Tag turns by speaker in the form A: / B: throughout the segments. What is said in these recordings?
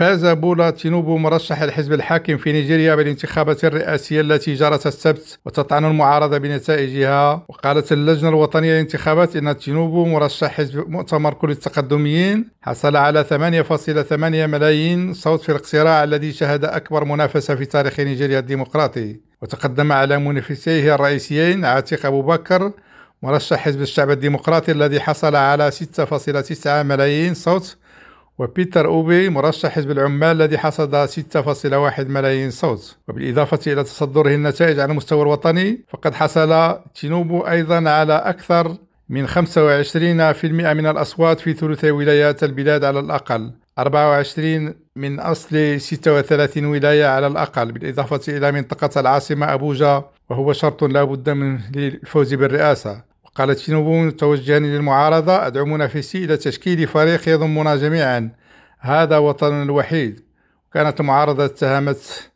A: فاز بولا تينوبو مرشح الحزب الحاكم في نيجيريا بالانتخابات الرئاسية التي جرت السبت وتطعن المعارضة بنتائجها. وقالت اللجنة الوطنية للانتخابات إن تينوبو مرشح حزب مؤتمر كل التقدميين حصل على 8.8 ملايين صوت في الاقتراع الذي شهد أكبر منافسة في تاريخ نيجيريا الديمقراطي. وتقدم على منافسيه الرئيسيين عاتق أبو بكر مرشح حزب الشعب الديمقراطي الذي حصل على 6.9 ملايين صوت وبيتر أوبي مرشح حزب العمال الذي حصد 6.1 ملايين صوت. وبالإضافة إلى تصدره النتائج على المستوى الوطني فقد حصل تينوبو أيضا على أكثر من 25% من الأصوات في ثلثي ولايات البلاد على الأقل. 24 من أصل 36 ولاية على الأقل. بالإضافة إلى منطقة العاصمة أبوجا وهو شرط لا بد من للفوز بالرئاسة. قالت تينوبو متوجها للمعارضة أدعو منافسي إلى تشكيل فريق يضمنا جميعا. هذا وطننا الوحيد. كانت المعارضة اتهمت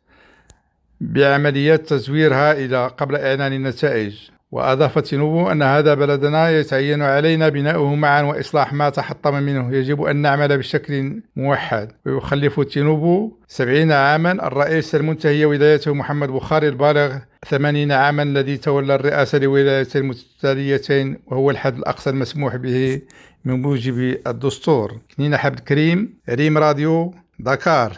A: بعمليات تزوير هائلة قبل إعلان النتائج. وأضافت تينوبو أن هذا بلدنا يتعين علينا بناؤه معا وإصلاح ما تحطم منه. يجب أن نعمل بشكل موحد. ويخلف تينوبو سبعين عاما الرئيس المنتهي ولايته محمد بخاري البالغ ثمانين عاما الذي تولى الرئاسة لولايتين متتاليتين وهو الحد الأقصى المسموح به من موجب الدستور. كنينة حبد كريم ريم راديو دكار